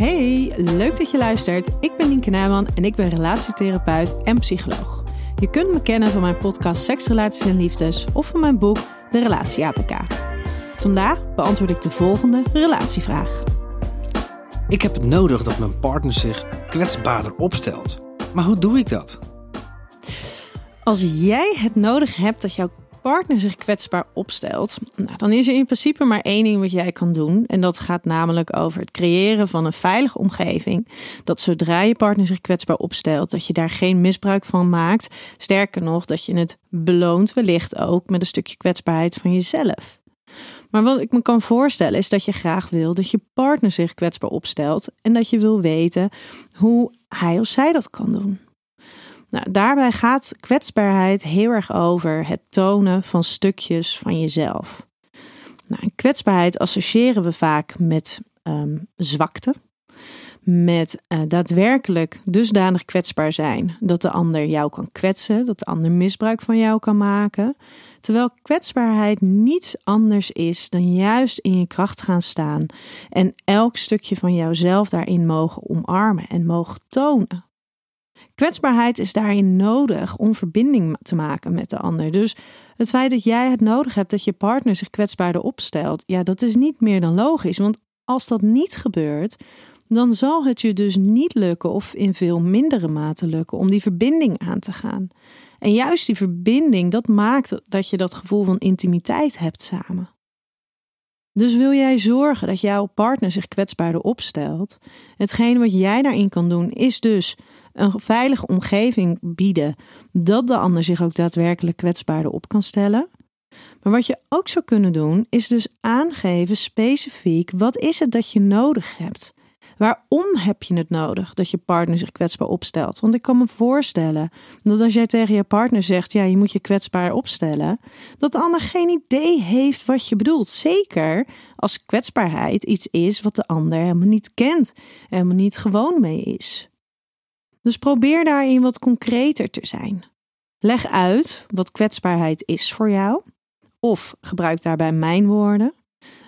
Hey, leuk dat je luistert. Ik ben Nienke Nijman en ik ben relatietherapeut en psycholoog. Je kunt me kennen van mijn podcast Seks, Relaties en Liefdes of van mijn boek De Relatie APK. Vandaag beantwoord ik de volgende relatievraag. Ik heb het nodig dat mijn partner zich kwetsbaarder opstelt. Maar hoe doe ik dat? Als jij het nodig hebt dat jouw partner zich kwetsbaar opstelt, nou, dan is er in principe maar één ding wat jij kan doen. En dat gaat namelijk over het creëren van een veilige omgeving. Dat zodra je partner zich kwetsbaar opstelt, dat je daar geen misbruik van maakt. Sterker nog, dat je het beloont wellicht ook met een stukje kwetsbaarheid van jezelf. Maar wat ik me kan voorstellen is dat je graag wil dat je partner zich kwetsbaar opstelt en dat je wil weten hoe hij of zij dat kan doen. Nou, daarbij gaat kwetsbaarheid heel erg over het tonen van stukjes van jezelf. Nou, kwetsbaarheid associëren we vaak met ehm, zwakte, met uh, daadwerkelijk dusdanig kwetsbaar zijn dat de ander jou kan kwetsen, dat de ander misbruik van jou kan maken. Terwijl kwetsbaarheid niets anders is dan juist in je kracht gaan staan en elk stukje van jouzelf daarin mogen omarmen en mogen tonen. Kwetsbaarheid is daarin nodig om verbinding te maken met de ander. Dus het feit dat jij het nodig hebt dat je partner zich kwetsbaarder opstelt, ja, dat is niet meer dan logisch. Want als dat niet gebeurt, dan zal het je dus niet lukken of in veel mindere mate lukken om die verbinding aan te gaan. En juist die verbinding, dat maakt dat je dat gevoel van intimiteit hebt samen. Dus wil jij zorgen dat jouw partner zich kwetsbaarder opstelt? Hetgeen wat jij daarin kan doen, is dus een veilige omgeving bieden dat de ander zich ook daadwerkelijk kwetsbaarder op kan stellen. Maar wat je ook zou kunnen doen, is dus aangeven specifiek wat is het dat je nodig hebt. Waarom heb je het nodig dat je partner zich kwetsbaar opstelt? Want ik kan me voorstellen dat als jij tegen je partner zegt: ja, je moet je kwetsbaar opstellen, dat de ander geen idee heeft wat je bedoelt. Zeker als kwetsbaarheid iets is wat de ander helemaal niet kent, helemaal niet gewoon mee is. Dus probeer daarin wat concreter te zijn. Leg uit wat kwetsbaarheid is voor jou, of gebruik daarbij mijn woorden,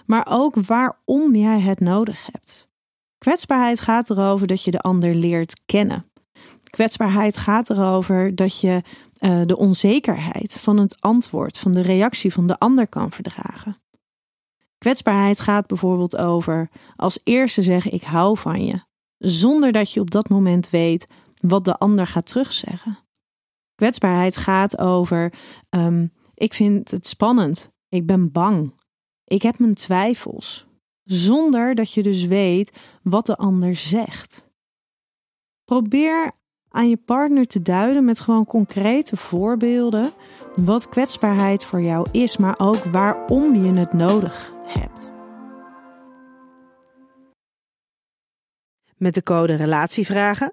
maar ook waarom jij het nodig hebt. Kwetsbaarheid gaat erover dat je de ander leert kennen. Kwetsbaarheid gaat erover dat je uh, de onzekerheid van het antwoord, van de reactie van de ander kan verdragen. Kwetsbaarheid gaat bijvoorbeeld over als eerste zeggen ik hou van je, zonder dat je op dat moment weet wat de ander gaat terugzeggen. Kwetsbaarheid gaat over um, ik vind het spannend, ik ben bang, ik heb mijn twijfels zonder dat je dus weet wat de ander zegt. Probeer aan je partner te duiden met gewoon concrete voorbeelden wat kwetsbaarheid voor jou is, maar ook waarom je het nodig hebt. Met de code Relatievragen